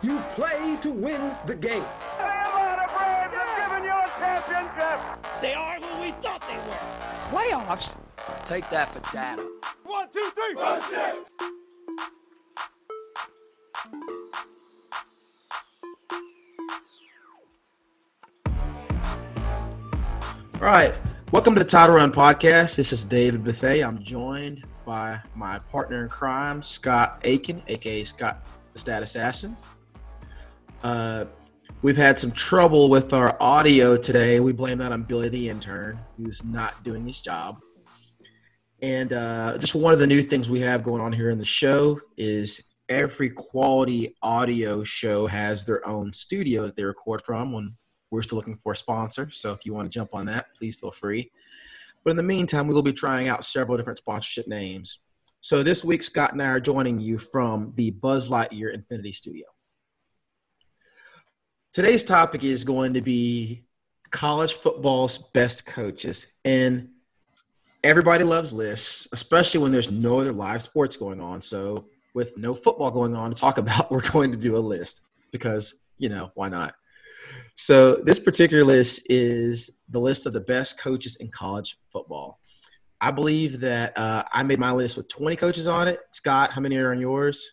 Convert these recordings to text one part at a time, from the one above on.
You play to win the game. Atlanta Braves have given you a championship. They are who we thought they were. Playoffs? Take that for data. One, two, three, run shit. All right. Welcome to the Title Run Podcast. This is David Bethay. I'm joined by my partner in crime, Scott Aiken, aka Scott the Stat Assassin. Uh, we've had some trouble with our audio today. We blame that on Billy the intern, who's not doing his job. And uh, just one of the new things we have going on here in the show is every quality audio show has their own studio that they record from when we're still looking for a sponsor. So if you want to jump on that, please feel free. But in the meantime, we will be trying out several different sponsorship names. So this week, Scott and I are joining you from the Buzz Lightyear Infinity Studio. Today's topic is going to be college football's best coaches. And everybody loves lists, especially when there's no other live sports going on. So, with no football going on to talk about, we're going to do a list because, you know, why not? So, this particular list is the list of the best coaches in college football. I believe that uh, I made my list with 20 coaches on it. Scott, how many are on yours?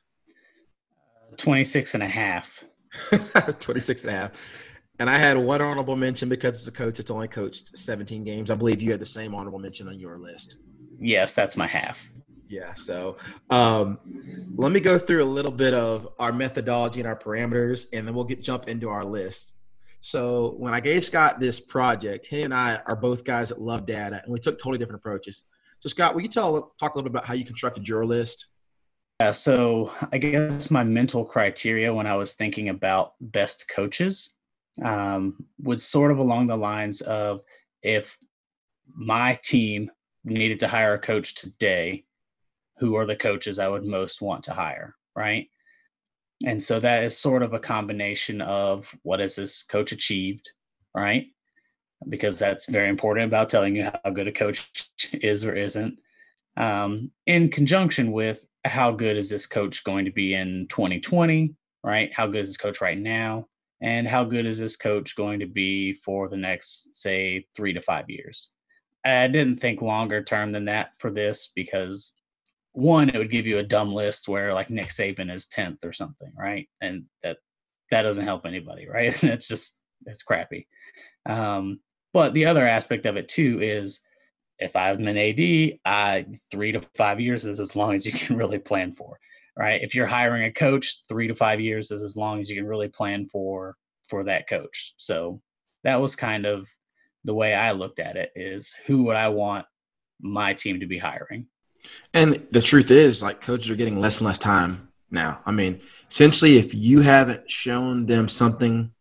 26 and a half. 26 and a half. And I had one honorable mention because as a coach it's only coached 17 games. I believe you had the same honorable mention on your list. Yes, that's my half. Yeah. So um, let me go through a little bit of our methodology and our parameters, and then we'll get jump into our list. So when I gave Scott this project, he and I are both guys that love data, and we took totally different approaches. So Scott, will you tell talk a little bit about how you constructed your list? Yeah, so I guess my mental criteria when I was thinking about best coaches um, was sort of along the lines of if my team needed to hire a coach today, who are the coaches I would most want to hire, right? And so that is sort of a combination of what has this coach achieved, right? Because that's very important about telling you how good a coach is or isn't. Um, in conjunction with how good is this coach going to be in 2020, right? How good is this coach right now? And how good is this coach going to be for the next, say, three to five years? I didn't think longer term than that for this because one, it would give you a dumb list where like Nick Saban is 10th or something, right? And that that doesn't help anybody, right? It's just it's crappy. Um, but the other aspect of it too is if I'm an AD, three to five years is as long as you can really plan for, right? If you're hiring a coach, three to five years is as long as you can really plan for for that coach. So that was kind of the way I looked at it is who would I want my team to be hiring? And the truth is, like coaches are getting less and less time now. I mean, essentially, if you haven't shown them something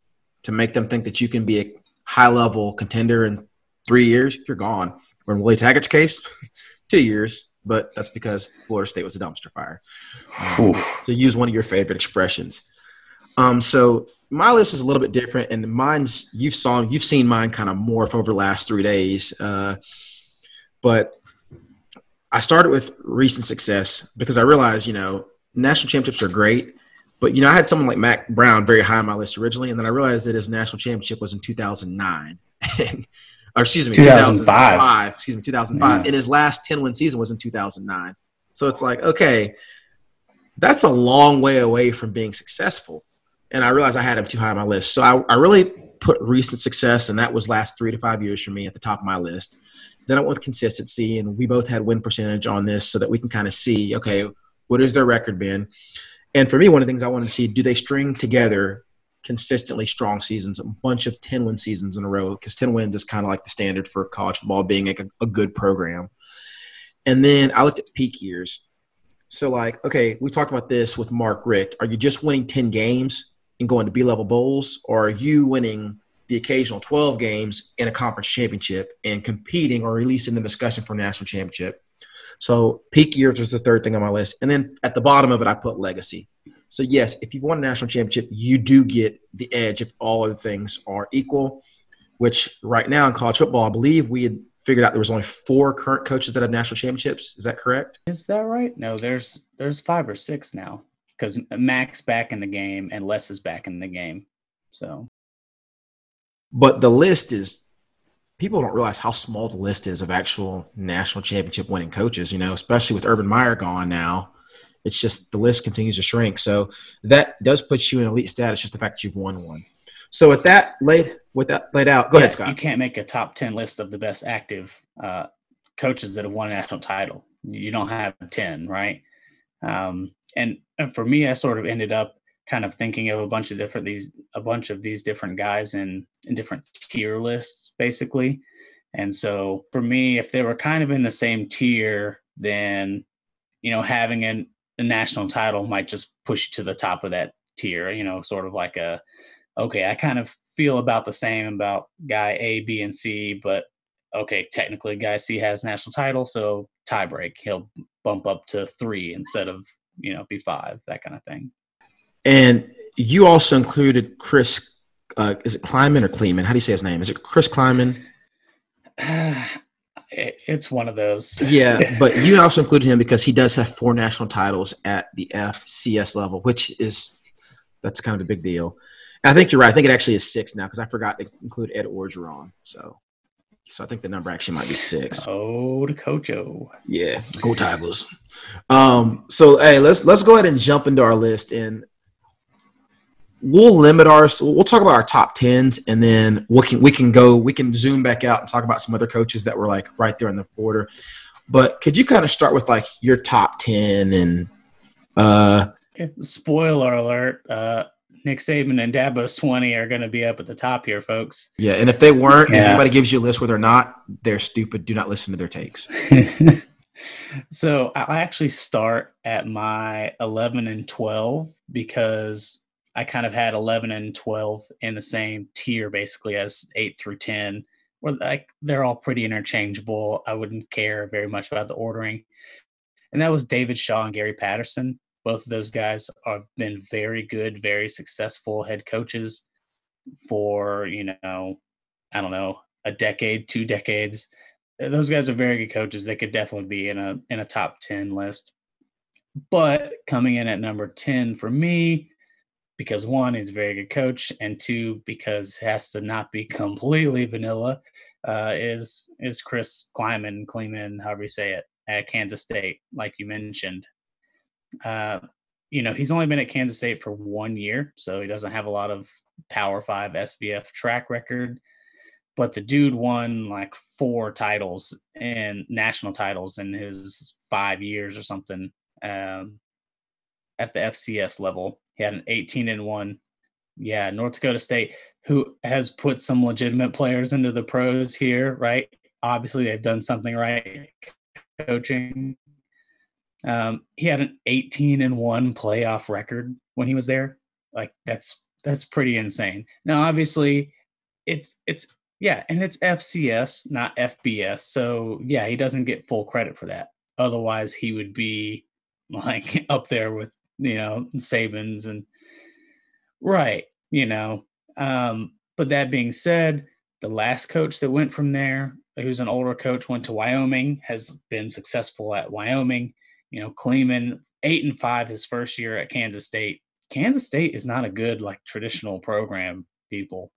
to make them think that you can be a high level contender in three years, you're gone. Or in Willie Taggart's case, two years, but that's because Florida State was a dumpster fire. Um, to use one of your favorite expressions. Um, so my list is a little bit different, and mine's you've saw you've seen mine kind of morph over the last three days. Uh, but I started with recent success because I realized, you know, national championships are great, but you know, I had someone like Mack Brown very high on my list originally, and then I realized that his national championship was in 2009. or excuse me, 2005. 2005. Excuse me, 2005. Yeah. And his last 10 win season was in 2009. So it's like, okay, that's a long way away from being successful. And I realized I had him too high on my list. So I, I really put recent success, and that was last three to five years for me at the top of my list. Then I went with consistency, and we both had win percentage on this so that we can kind of see, okay, what has their record been? And for me, one of the things I wanted to see, do they string together consistently strong seasons, a bunch of 10 win seasons in a row? Because 10 wins is kind of like the standard for college football being like a, a good program. And then I looked at peak years. So, like, okay, we talked about this with Mark Richt. Are you just winning 10 games and going to B level bowls, or are you winning the occasional 12 games in a conference championship and competing or at least in the discussion for national championship. So peak years was the third thing on my list. And then at the bottom of it, I put legacy. So yes, if you've won a national championship, you do get the edge if all other things are equal, which right now in college football, I believe we had figured out there was only four current coaches that have national championships. Is that correct? Is that right? No, there's there's five or six now. because Mack's back in the game and Les is back in the game. So, but the list is people don't realize how small the list is of actual national championship winning coaches. You know, especially with Urban Meyer gone now, it's just the list continues to shrink. So that does put you in elite status. Just the fact that you've won one. So with that laid with that laid out, go yeah, ahead, Scott. You can't make a top ten list of the best active uh, coaches that have won a national title. You don't have ten, right? Um, and, and for me, I sort of ended up kind of thinking of a bunch of different these a bunch of these different guys in in different tier lists, basically. And so for me, if they were kind of in the same tier, then you know having a, a national title might just push you to the top of that tier. You know, sort of like a okay, I kind of feel about the same about guy A, B, and C, but okay, technically guy C has national title, so tiebreak. He'll bump up to three instead of, you know, be five, that kind of thing. And you also included Chris, uh, is it Klieman or Kleeman? How do you say his name? Is it Chris Klieman? it's one of those. yeah, but you also included him because he does have four national titles at the FCS level, which is that's kind of a big deal. I think you're right. I think it actually is six now because I forgot to include Ed Orgeron. So, so I think the number actually might be six. Oh, the Coach O. Yeah, go Tigers. Um, so hey, let's let's go ahead and jump into our list, and we'll limit our. We'll talk about our top tens, and then we can we can go we can zoom back out and talk about some other coaches that were like right there on the border. But could you kind of start with like your top ten and uh spoiler alert uh Nick Saban and Dabo Swinney are going to be up at the top here, folks. Yeah, and if they weren't, yeah. if anybody gives you a list where they're not, they're stupid. Do not listen to their takes. so I actually start at my 11 and 12 because I kind of had 11 and 12 in the same tier, basically as 8 through 10. Where like they're all pretty interchangeable. I wouldn't care very much about the ordering. And that was David Shaw and Gary Patterson. Both of those guys have been very good, very successful head coaches for, you know, I don't know, a decade, two decades. Those guys are very good coaches. They could definitely be in a in a top 10 list. But coming in at number 10 for me, because one, he's a very good coach, and two, because has to not be completely vanilla, uh, is is Chris Klieman, Kleeman, however you say it, at Kansas State, like you mentioned. Uh, you know, he's only been at Kansas State for one year, so he doesn't have a lot of Power Five SBF track record. But the dude won like four titles and national titles in his five years or something um, at the FCS level. He had an 18 and one. Yeah, North Dakota State, who has put some legitimate players into the pros here, right? Obviously, they've done something right coaching um, he had an 18 and one playoff record when he was there. Like that's that's pretty insane. Now, obviously, it's it's yeah, and it's FCS, not FBS. So yeah, he doesn't get full credit for that. Otherwise, he would be like up there with you know Saban's and right, you know. Um, but that being said, the last coach that went from there, who's an older coach, went to Wyoming, has been successful at Wyoming you know, Kleeman eight and five his first year at Kansas State. Kansas State is not a good like traditional program, people.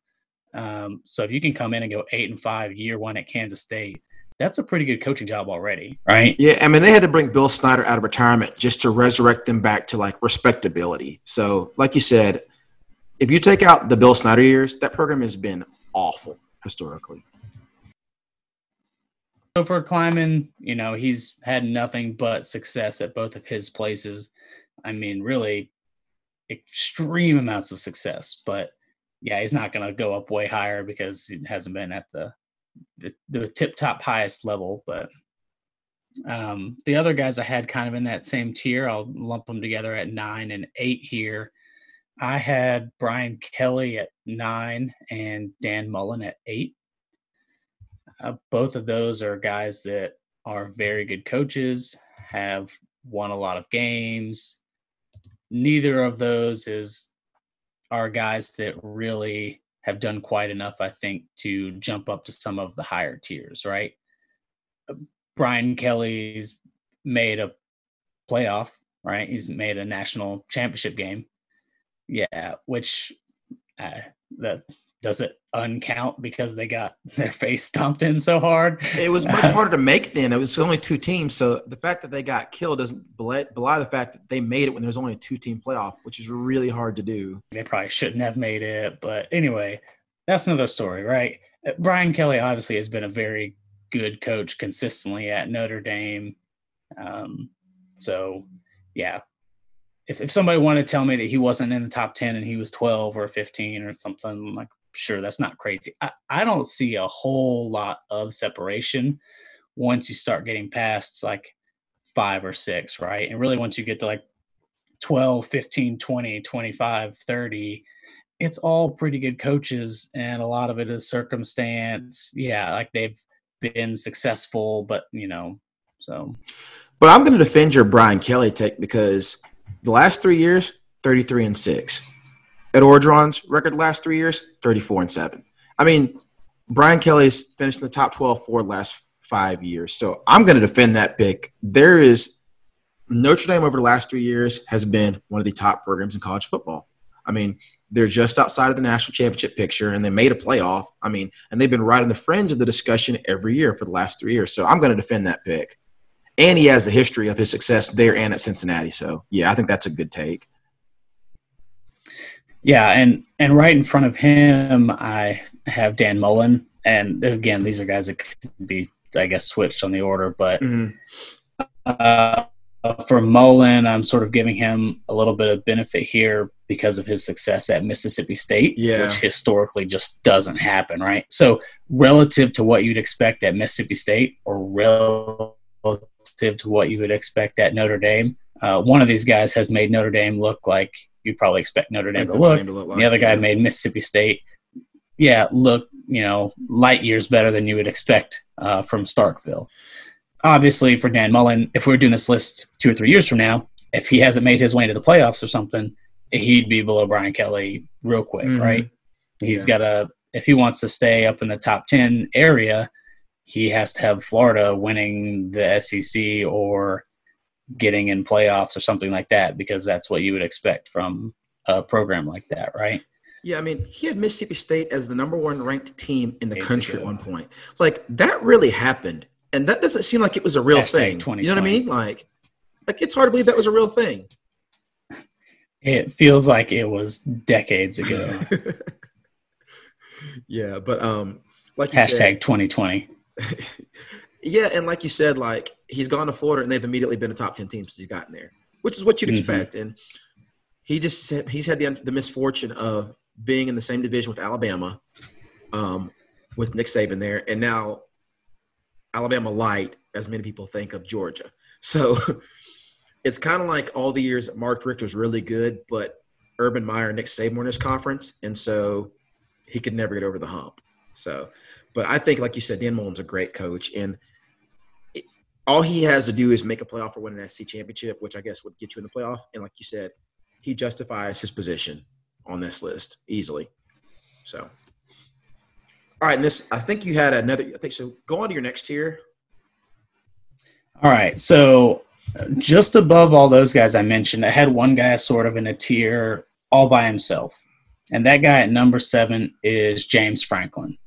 Um, so if you can come in and go eight and five year one at Kansas State, that's a pretty good coaching job already, right? Yeah, I mean they had to bring Bill Snyder out of retirement just to resurrect them back to like respectability. So, like you said, if you take out the Bill Snyder years, that program has been awful historically. So for Klieman, you know, he's had nothing but success at both of his places. I mean, really extreme amounts of success. But yeah, he's not going to go up way higher because he hasn't been at the the, the tip top highest level. But um, the other guys I had kind of in that same tier, I'll lump them together at nine and eight here. I had Brian Kelly at nine and Dan Mullen at eight. Uh, both of those are guys that are very good coaches, have won a lot of games. Neither of those is are guys that really have done quite enough, I think, to jump up to some of the higher tiers, right? Brian Kelly's made a playoff right? He's made a national championship game. Yeah, which uh, that does it uncount because they got their face stomped in so hard. It was much harder to make then. It was only two teams, so the fact that they got killed doesn't belie the fact that they made it when there was only a two-team playoff, which is really hard to do. They probably shouldn't have made it, but anyway, that's another story, right? Uh, Brian Kelly obviously has been a very good coach consistently at Notre Dame. Um, so, yeah, if, if somebody wanted to tell me that he wasn't in the top 10 and he was 12 or 15 or something, like, sure, that's not crazy. I, I don't see a whole lot of separation once you start getting past like five or six, right? And really, once you get to like 12, 15, 20, 25, 30, it's all pretty good coaches. And a lot of it is circumstance. Yeah, like they've been successful, but you know, so. But I'm going to defend your Brian Kelly take because the last three years, 33 and six. Ed Orgeron's record last three years, 34 and seven. I mean, Brian Kelly's finished in the top 12 for last five years. So I'm going to defend that pick. There is Notre Dame over the last three years has been one of the top programs in college football. I mean, they're just outside of the national championship picture and they made a playoff. I mean, and they've been right on the fringe of the discussion every year for the last three years. So I'm going to defend that pick. And he has the history of his success there and at Cincinnati. So yeah, I think that's a good take. Yeah, and and right in front of him, I have Dan Mullen, and again, these are guys that could be, I guess, switched on the order, but. Mm-hmm. Uh, for Mullen, I'm sort of giving him a little bit of benefit here because of his success at Mississippi State, yeah. which historically just doesn't happen, right? So, relative to what you'd expect at Mississippi State or relative to what you would expect at Notre Dame, uh, one of these guys has made Notre Dame look like you probably expect Notre Dame, to look. to look. like. The other guy yeah. made Mississippi State, yeah, look, you know, light years better than you would expect uh, from Starkville obviously for Dan Mullen, if we are doing this list two or three years from now, if he hasn't made his way into the playoffs or something, he'd be below Brian Kelly real quick, mm-hmm. right? He's yeah. got to if he wants to stay up in the top ten area, he has to have Florida winning the SEC or getting in playoffs or something like that because that's what you would expect from a program like that, right? Yeah, I mean, he had Mississippi State as the number one ranked team in the country at one point. Like that really happened and that doesn't seem like it was a real Hashtag thing. You know what I mean? Like, like it's hard to believe that was a real thing. It feels like it was decades ago. yeah, but um, like hashtag 2020. yeah, and like you said, like he's gone to Florida and they've immediately been a top ten team since he's gotten there, which is what you'd mm-hmm. expect. And he just he's had the the misfortune of being in the same division with Alabama, um, with Nick Saban there, and now Alabama light, as many people think of Georgia. So it's kind of like all the years that Mark Richt was really good, but Urban Meyer, and Nick Saban were in his conference, and so he could never get over the hump. So, but I think, like you said, Dan Mullen's a great coach, and all he has to do is make a playoff or win an SEC championship, which I guess would get you in the playoff. And like you said, he justifies his position on this list easily. So all right, and this I think you had another. I think so. Go on to your next tier. All right, so just above all those guys I mentioned, I had one guy sort of in a tier all by himself, and that guy at number seven is James Franklin.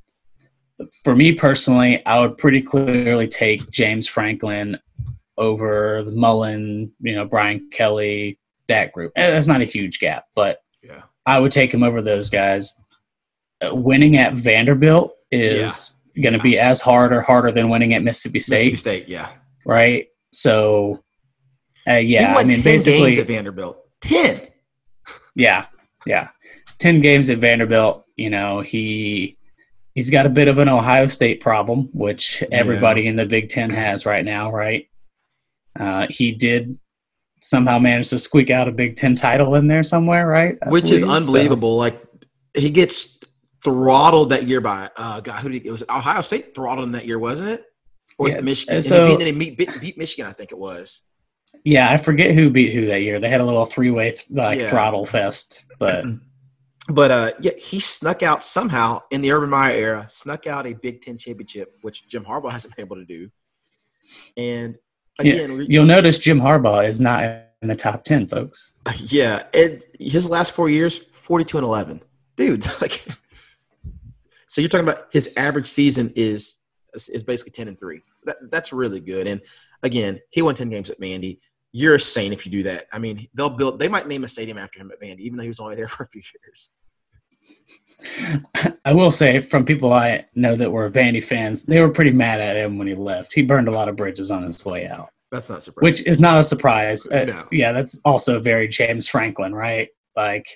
For me personally, I would pretty clearly take James Franklin over the Mullen, you know, Brian Kelly, that group. And that's not a huge gap, but yeah. I would take him over those guys winning at Vanderbilt is yeah. going to be as hard or harder than winning at Mississippi State. Mississippi State, yeah. Right. So, uh, yeah, I mean, 10 basically, games at Vanderbilt. Ten. Yeah, yeah, ten games at Vanderbilt. You know, he he's got a bit of an Ohio State problem, which everybody yeah. in the Big Ten has right now, right? Uh, he did somehow manage to squeak out a Big Ten title in there somewhere, right? I which believe, is unbelievable. So. Like he gets throttled that year by uh God, who did he, it was Ohio State throttled in that year, wasn't it? Or was yeah. it Michigan? So, and then beat, beat, beat, Michigan, I think it was. Yeah, I forget who beat who that year. They had a little three way th- like yeah. throttle fest, but but uh yeah, he snuck out somehow in the Urban Meyer era, snuck out a Big Ten championship, which Jim Harbaugh hasn't been able to do. And again, yeah. you'll notice Jim Harbaugh is not in the top ten, folks. Yeah, and his last four years, forty-two and eleven, dude. Like, so you're talking about his average season is is basically ten and three. That, that's really good. And again, he won ten games at Vandy. You're a saint if you do that. I mean, they'll build. They might name a stadium after him at Vandy, even though he was only there for a few years. I will say, from people I know that were Vandy fans, they were pretty mad at him when he left. He burned a lot of bridges on his way out. That's not surprising. Which is not a surprise. Uh, yeah, that's also very James Franklin, right? Like,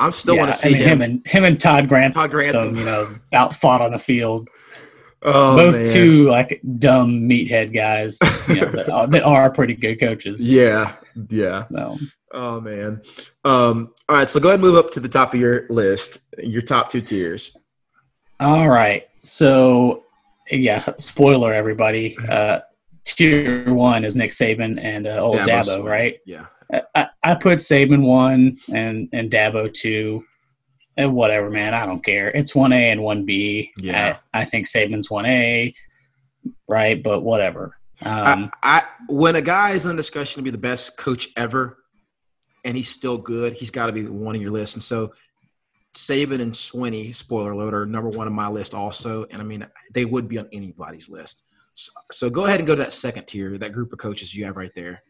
I'm still yeah, want to see I mean, him. him. and him and Todd Grant, Todd Grantham. you know, about fought on the field. Oh, Both man. two like dumb meathead guys, you know, that, are, that are pretty good coaches. Yeah, yeah. So, Oh man. Um, all right, so go ahead and move up to the top of your list. Your top two tiers. all right. So, yeah, spoiler, everybody. Uh, tier one is Nick Saban and uh, old Dabo Dabo, right? Yeah. I, I put Saban one and and Dabo two, and whatever, man. I don't care. It's one A and one B. Yeah. I, I think Saban's one A, right? But whatever. Um, I, I when a guy is in discussion to be the best coach ever, and he's still good, he's got to be one on your list. And so, Saban and Swinney, spoiler alert, are number one on my list also. And I mean, they would be on anybody's list. So, so go ahead and go to that second tier, that group of coaches you have right there.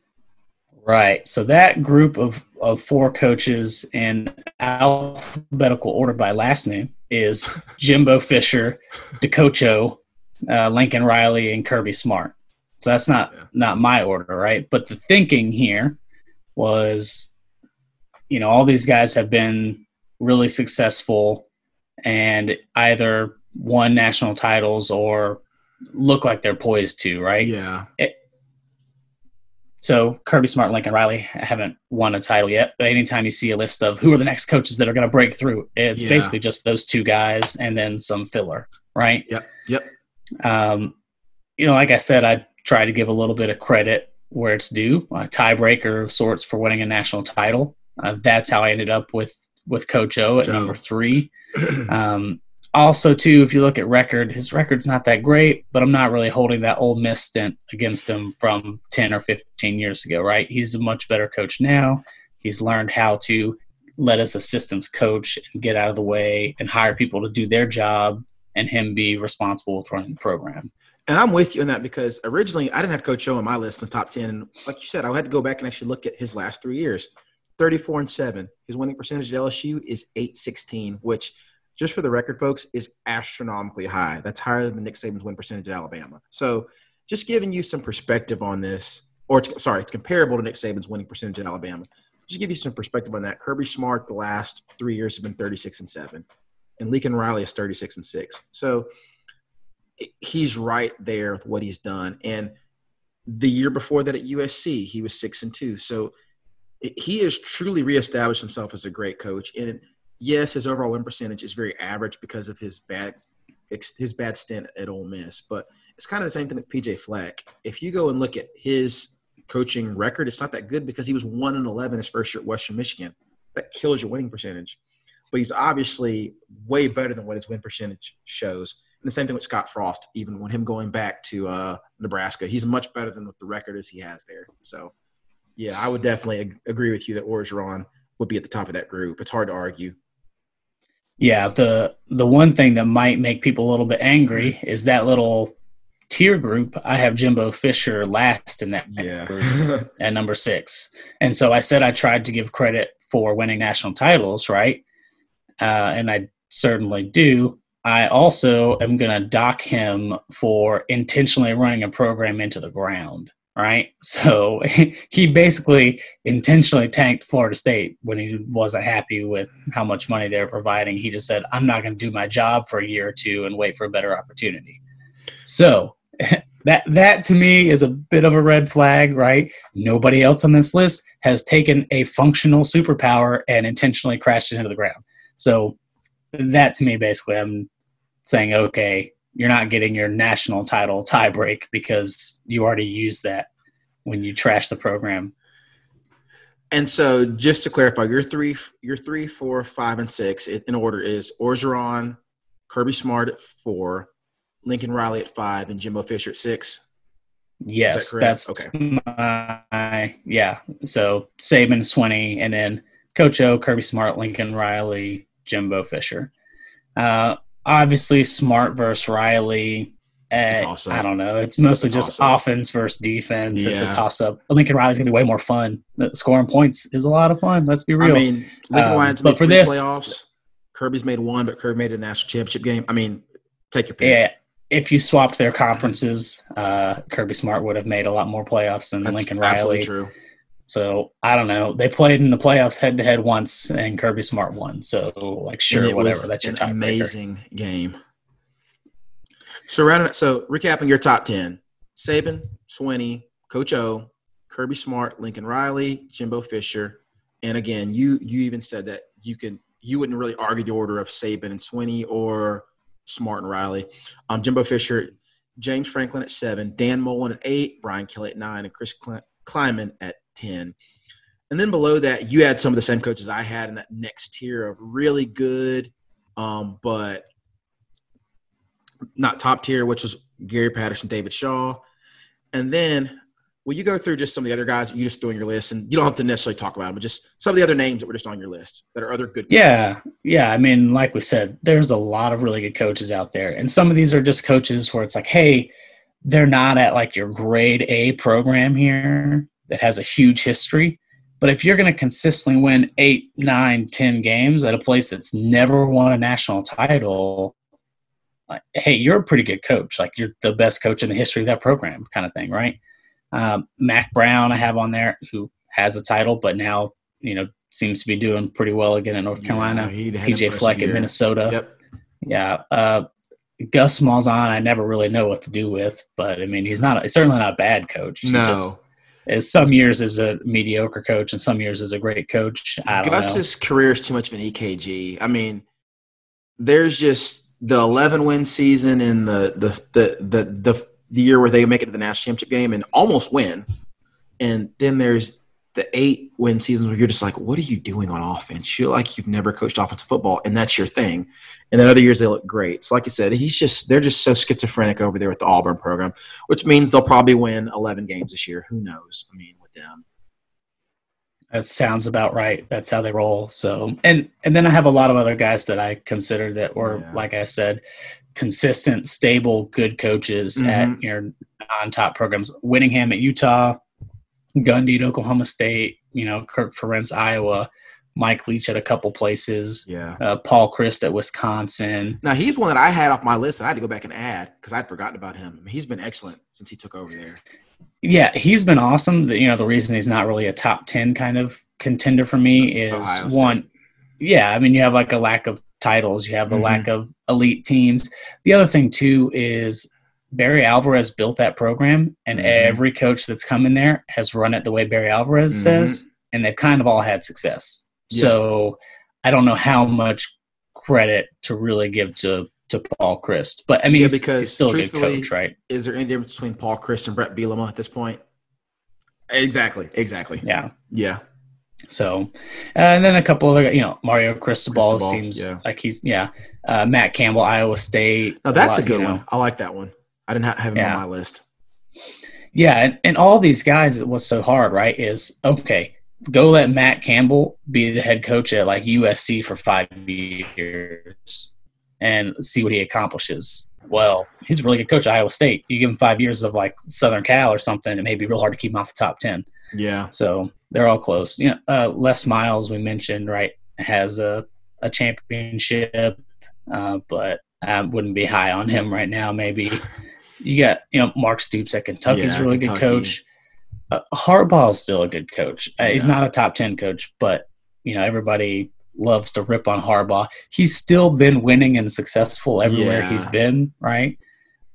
Right. So that group of, of four coaches in alphabetical order by last name is Jimbo Fisher, the Coach O, uh, Lincoln Riley, and Kirby Smart. So that's not Yeah. not my order, right? But the thinking here was, you know, all these guys have been really successful and either won national titles or look like they're poised to, right? Yeah. So Kirby Smart, Lincoln Riley haven't won a title yet, but anytime you see a list of who are the next coaches that are going to break through, it's Yeah. basically just those two guys and then some filler, right? Yep. Yep. Um, you know, like I said, I try to give a little bit of credit where it's due, a tiebreaker of sorts for winning a national title. Uh, that's how I ended up with with Coach O at Joe. number three. Um, also, too, if you look at record, his record's not that great, but I'm not really holding that Ole Miss stint against him from 10 or 15 years ago, right? He's a much better coach now. He's learned how to let his assistants coach and get out of the way and hire people to do their job and him be responsible with running the program. And I'm with you on that because originally I didn't have Coach O on my list in the top 10. And like you said, I had to go back and actually look at his last three years 34 and 7. His winning percentage at LSU is 816, which, just for the record, folks, is astronomically high. That's higher than Nick Saban's win percentage at Alabama. So just giving you some perspective on this, or it's, sorry, it's comparable to Nick Saban's winning percentage at Alabama. Just give you some perspective on that. Kirby Smart, the last three years, have been 36 and 7. And Lincoln Riley is 36 and 6. So he's right there with what he's done. And the year before that at USC, he was six and two. So he has truly reestablished himself as a great coach. And yes, his overall win percentage is very average because of his bad his bad stint at Ole Miss. But it's kind of the same thing with PJ Fleck. If you go and look at his coaching record, it's not that good because he was one and eleven his first year at Western Michigan. That kills your winning percentage. But he's obviously way better than what his win percentage shows. And the same thing with Scott Frost, even when him going back to uh, Nebraska, he's much better than what the record is he has there. So, yeah, I would definitely ag- agree with you that Orgeron would be at the top of that group. It's hard to argue. Yeah, the the one thing that might make people a little bit angry is that little tier group. I have Jimbo Fisher last in that group at number six, and so I said I tried to give credit for winning national titles, right? Uh, and I certainly do. I also am going to dock him for intentionally running a program into the ground, right? So he basically intentionally tanked Florida State when he wasn't happy with how much money they were providing. He just said, I'm not going to do my job for a year or two and wait for a better opportunity. So that that to me is a bit of a red flag, right? Nobody else on this list has taken a functional superpower and intentionally crashed it into the ground. So that to me basically I'm saying, okay, you're not getting your national title tiebreak because you already used that when you trash the program. And so, just to clarify, your three, your three, four, five, and six in order is Orgeron, Kirby Smart at four, Lincoln Riley at five, and Jimbo Fisher at six. Yes, that's Okay. my yeah. So Saban, Swinney, and then Coach O, Kirby Smart, Lincoln Riley, Jimbo Fisher. Uh, obviously, Smart versus Riley. Eh. I don't know. It's mostly It's just offense versus defense. It's a toss up. Lincoln Riley's gonna be way more fun. Scoring points is a lot of fun. Let's be real. I mean, Lincoln Um, Ryan's but made for three this- playoffs. Kirby's made one, but Kirby made a national championship game. I mean, take your pick. yeah. If you swapped their conferences, uh, Kirby Smart would have made a lot more playoffs than That's Lincoln absolutely Riley. true. So I don't know. They played in the playoffs head to head once, and Kirby Smart won. So like, sure, whatever. That's your tiebreaker. amazing game. So so recapping your top ten: Saban, Swinney, Coach O, Kirby Smart, Lincoln Riley, Jimbo Fisher, and again, you you even said that you can you wouldn't really argue the order of Saban and Swinney or Smart and Riley. Um, Jimbo Fisher, James Franklin at seven, Dan Mullen at eight, Brian Kelly at nine, and Chris Klieman at ten. And then below that, you had some of the same coaches I had in that next tier of really good, um, but not top tier, which was Gary Patterson, David Shaw. And then, will you go through just some of the other guys you just threw on your list? And you don't have to necessarily talk about them, but just some of the other names that were just on your list that are other good coaches. Yeah, yeah. I mean, like we said, there's a lot of really good coaches out there, and some of these are just coaches where it's like, hey, they're not at like your grade A program here that has a huge history. But if you're going to consistently win eight, nine, ten games at a place that's never won a national title, like, hey, you're a pretty good coach. Like you're the best coach in the history of that program, kind of thing, right? Um, Mack Brown, I have on there, who has a title, but now you know seems to be doing pretty well again in North Carolina. Yeah, he had an PJ Fleck in year. Minnesota. Yep. Yeah. Uh, Gus Malzahn, I never really know what to do with, but I mean, he's not he's certainly not a bad coach. He No. just some years is a mediocre coach and some years is a great coach. Gus's career is too much of an EKG. I mean, there's just the 11 win season and the the the the the, the year where they make it to the national championship game and almost win, and then there's the eight win seasons where you're just like, what are you doing on offense? You're like you've never coached offensive football, and that's your thing. And then other years they look great. So, like I said, he's just they're just so schizophrenic over there with the Auburn program, which means they'll probably win 11 games this year. Who knows? I mean, with them. That sounds about right. That's how they roll. So, and and then I have a lot of other guys that I consider that were, Yeah. like I said, consistent, stable, good coaches Mhm. at your non-top programs. Whittingham at Utah, Gundy at Oklahoma State. You know, Kirk Ferentz, Iowa, Mike Leach at a couple places. Yeah. Uh, Paul Chryst at Wisconsin. Now he's one that I had off my list. and I had to go back and add because I'd forgotten about him. I mean, he's been excellent since he took over there. Yeah, he's been awesome. The- You know, the reason he's not really a top 10 kind of contender for me is one, yeah, I mean, you have like a lack of titles, you have a Mhm. lack of elite teams. The other thing, too, is Barry Alvarez built that program, and Mhm. every coach that's come in there has run it the way Barry Alvarez Mhm. says, and they've kind of all had success. Yeah. So I don't know how much credit to really give to. To Paul Chryst, but I mean, Yeah, he's, because he's still a good coach, right? Is there any difference between Paul Chryst and Brett Bielema at this point? Exactly. Exactly. Yeah. Yeah. So, and then a couple other, you know, Mario Cristobal, Cristobal, seems yeah. like he's, yeah. Uh, Matt Campbell, Iowa State. Now that's a lot, good you know. one. I like that one. I didn't have him Yeah. on my list. Yeah. And, and all these guys, what's so hard, right, is okay, go let Matt Campbell be the head coach at like USC for five years and see what he accomplishes. Well, he's a really good coach at Iowa State. You give him five years of like Southern Cal or something, it may be real hard to keep him off the top 10. Yeah. So they're all close. You know, uh, Les Miles we mentioned right has a a championship, uh, but I wouldn't be high on him right now. Maybe you got you know Mark Stoops at Kentucky's Yeah, a really good coach. Uh, Harbaugh's still a good coach. Uh, He's not a top ten coach, but you know everybody loves to rip on Harbaugh. He's still been winning and successful everywhere Yeah. he's been. Right.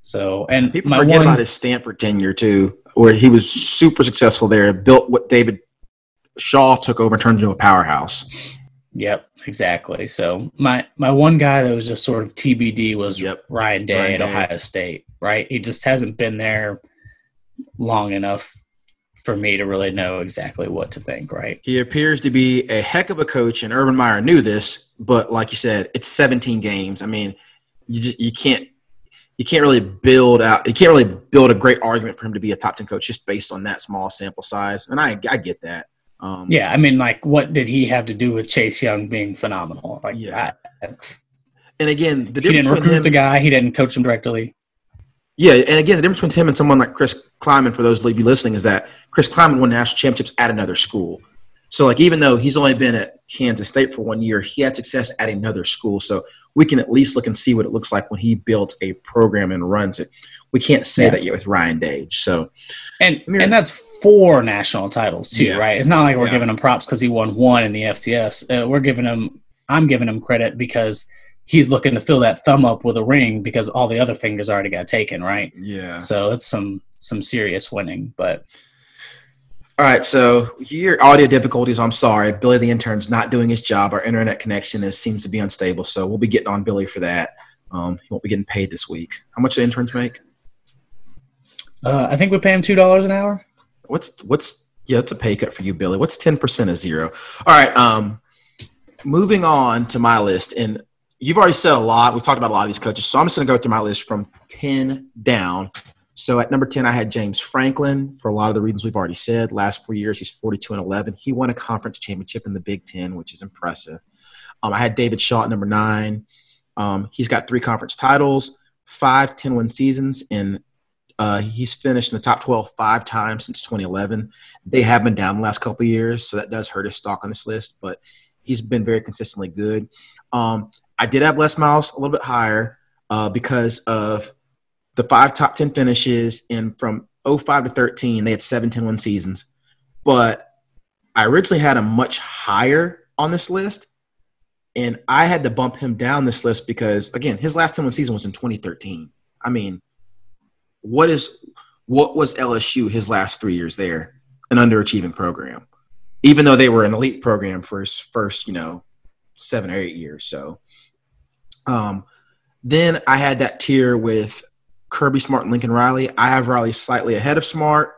So and People my forget one, about his Stanford tenure too, where he was super successful there. Built what David Shaw took over and turned into a powerhouse. Yep, exactly. So my my one guy that was just sort of TBD was Yep. Ryan Day Ryan at Day. Ohio State. Right, he just hasn't been there long enough for me to really know exactly what to think. Right. He appears to be a heck of a coach, and Urban Meyer knew this. But like you said, it's 17 games. I mean, you just you can't you can't really build out. You can't really build a great argument for him to be a top ten coach just based on that small sample size. And I I get that. Um, yeah, I mean, like, what did he have to do with Chase Young being phenomenal? Like, yeah. I, and again, the he didn't recruit him, the guy. He didn't coach him directly. Yeah, and again, the difference between him and someone like Chris Klieman, for those of you listening, is that Chris Klieman won national championships at another school. So, like, even though he's only been at Kansas State for one year, he had success at another school. So, we can at least look and see what it looks like when he built a program and runs it. We can't say yeah. that yet with Ryan Day. So, and and that's four national titles too, yeah. right? It's not like we're yeah. giving him props because he won one in the FCS. Uh, we're giving him, I'm giving him credit because he's looking to fill that thumb up with a ring because all the other fingers already got taken, right? Yeah. So it's some some serious winning, but all right, so your audio difficulties. I'm sorry, Billy the intern's not doing his job. Our internet connection is seems to be unstable, so we'll be getting on Billy for that. Um, he won't be getting paid this week. How much do interns make? Uh, I think we pay him two dollars an hour. What's what's yeah, it's a pay cut for you, Billy. What's ten percent of zero? All right, um, moving on to my list, and you've already said a lot. We've talked about a lot of these coaches, so I'm just going to go through my list from ten down so at number 10, I had James Franklin for a lot of the reasons we've already said. Last four years, he's 42 and 11. He won a conference championship in the Big Ten, which is impressive. Um, I had David Shaw at number nine. Um, he's got three conference titles, five 10 win seasons, and uh, he's finished in the top 12 five times since 2011. They have been down the last couple years, so that does hurt his stock on this list, but he's been very consistently good. Um, I did have Les Miles a little bit higher uh, because of the five top 10 finishes and from 05 to 13 they had seven 10 win seasons. But i originally had him much higher on this list and i had to bump him down this list because again his last 10 win season was in 2013 i mean what is what was lsu his last three years there? An underachieving program. Even though they were an elite program for his first you know seven or eight years so um then I had that tier with Kirby Smart and Lincoln Riley. I have Riley slightly ahead of Smart,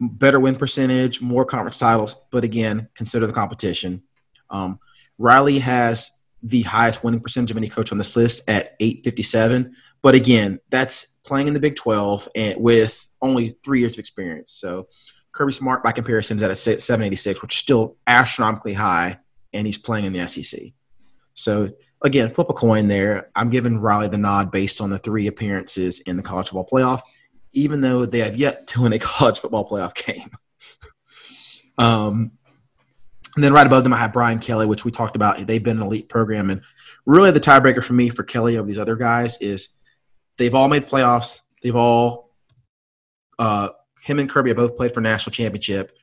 better win percentage, more conference titles, but again, consider the competition. Um, Riley has the highest winning percentage of any coach on this list at 857. But again, that's playing in the Big 12 and with only three years of experience. So Kirby Smart, by comparison, is at a 786, which is still astronomically high, and he's playing in the SEC. So again, flip a coin there. I'm giving Riley the nod based on the three appearances in the college football playoff, even though they have yet to win a college football playoff game. um, and then right above them, I have Brian Kelly, which we talked about. They've been an elite program. And really, the tiebreaker for me for Kelly over these other guys is they've all made playoffs. They've all, uh, him and Kirby have both played for national championship.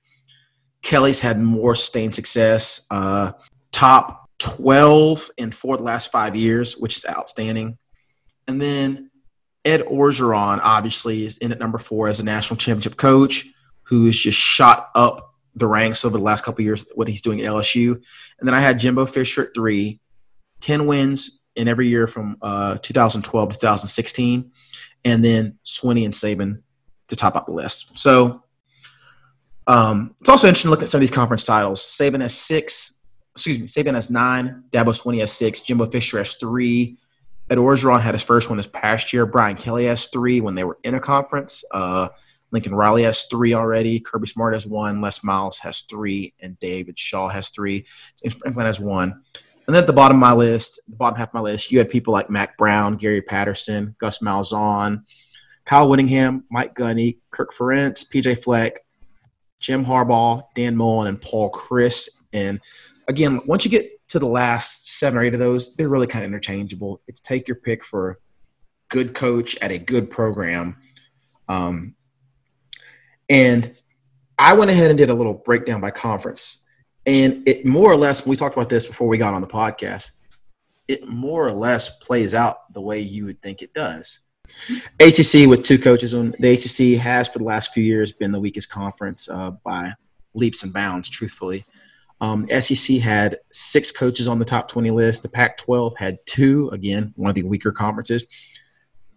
Kelly's had more sustained success. Uh, top 12 in four the last five years, which is outstanding. And then Ed Orgeron, obviously, is in at number four as a national championship coach who has just shot up the ranks over the last couple years, what he's doing at LSU. And then I had Jimbo Fisher at three, 10 wins in every year from uh, 2012 to 2016. And then Swinney and Saban to top up the list. So um, it's also interesting to look at some of these conference titles. Saban has six, excuse me, Saban has nine, Dabo Swinney has six, Jimbo Fisher has three. Ed Orgeron had his first one this past year. Brian Kelly has three when they were in a conference. Uh, Lincoln Riley has three already. Kirby Smart has one. Les Miles has three, and David Shaw has three. James Franklin has one. And then at the bottom of my list, the bottom half of my list, you had people like Mack Brown, Gary Patterson, Gus Malzahn, Kyle Whittingham, Mike Gundy, Kirk Ferentz, PJ Fleck, Jim Harbaugh, Dan Mullen, and Paul Chryst. And again, once you get to the last seven or eight of those, they're really kind of interchangeable. It's take your pick for good coach at a good program. Um, and I went ahead and did a little breakdown by conference. And it more or less, we talked about this before we got on the podcast, it more or less plays out the way you would think it does. ACC with two coaches on the ACC has for the last few years been the weakest conference uh, by leaps and bounds, truthfully. Um, SEC had six coaches on the top 20 list. The Pac 12 had two, again, one of the weaker conferences.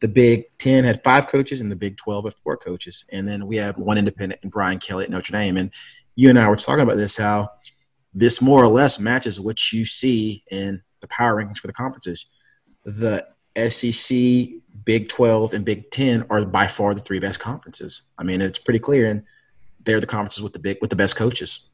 The Big 10 had five coaches, and the Big 12 had four coaches. And then we have one independent and Brian Kelly at Notre Dame. And you and I were talking about this how this more or less matches what you see in the power rankings for the conferences. The SEC Big 12 and Big 10 are by far the three best conferences. I mean, it's pretty clear, and they're the conferences with the big with the best coaches.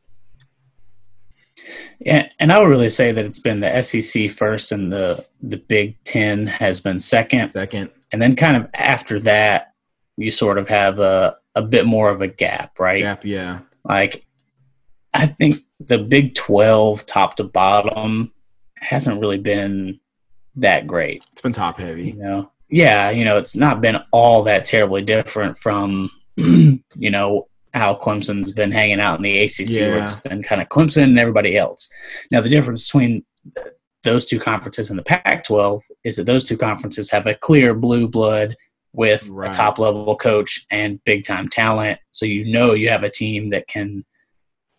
Yeah, and I would really say that it's been the SEC first, and the the Big Ten has been second. Second, and then kind of after that, you sort of have a a bit more of a gap, right? Gap, yeah. Like, I think the Big Twelve, top to bottom, hasn't really been that great. It's been top heavy. You know, yeah, you know, it's not been all that terribly different from you know how Clemson's been hanging out in the ACC, yeah. where it's been kind of Clemson and everybody else. Now, the difference between those two conferences and the Pac-12 is that those two conferences have a clear blue blood with right. a top level coach and big time talent. So you know you have a team that can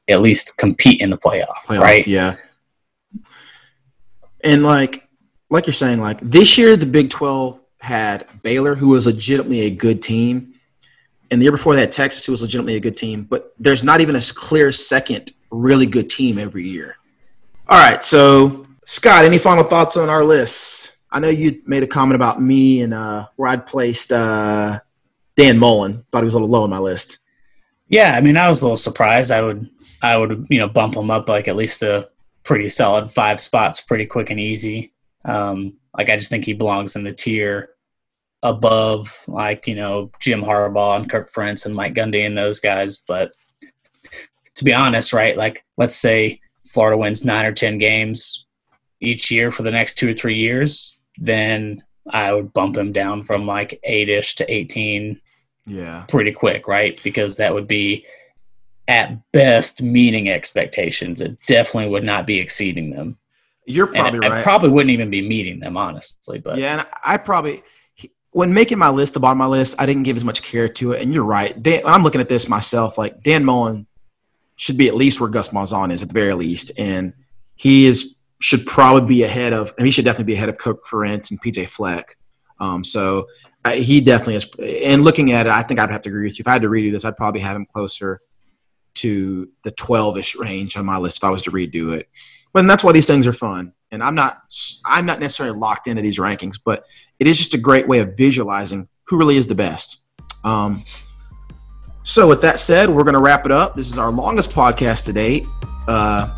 at least compete in the playoff, playoff right? Yeah. And like like you're saying, like this year the Big Twelve had Baylor, who was legitimately a good team, and the year before that, Texas, who was legitimately a good team. But there's not even a clear second really good team every year. All right, so Scott, any final thoughts on our list? I know you made a comment about me and uh, where I'd placed uh, Dan Mullen. Thought he was a little low on my list. Yeah, I mean, I was a little surprised. I would, I would, you know, bump him up like at least a pretty solid five spots, pretty quick and easy. Um, like I just think he belongs in the tier above like you know Jim Harbaugh and Kirk Ferentz and Mike Gundy and those guys. But to be honest, right, like let's say Florida wins nine or ten games each year for the next two or three years, then I would bump him down from like eight ish to eighteen. Yeah, pretty quick, right? Because that would be at best meeting expectations. It definitely would not be exceeding them. You're probably and right. I probably wouldn't even be meeting them, honestly. But yeah, and I probably when making my list, the bottom of my list, I didn't give as much care to it. And you're right. Dan, I'm looking at this myself. Like Dan Mullen should be at least where Gus Malzahn is at the very least, and he is should probably be ahead of. and he should definitely be ahead of Kirk Ferentz and PJ Fleck. Um, so uh, he definitely is. And looking at it, I think I'd have to agree with you. If I had to redo this, I'd probably have him closer to the 12ish range on my list if I was to redo it. But that's why these things are fun and I'm not I'm not necessarily locked into these rankings, but it is just a great way of visualizing who really is the best. Um, so with that said, we're going to wrap it up. This is our longest podcast to date. Uh,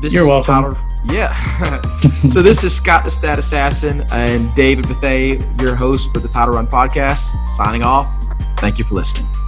this You're welcome. Tyler, yeah. so this is Scott the Stat Assassin and David Bethay, your host for the Title Run podcast. Signing off. Thank you for listening.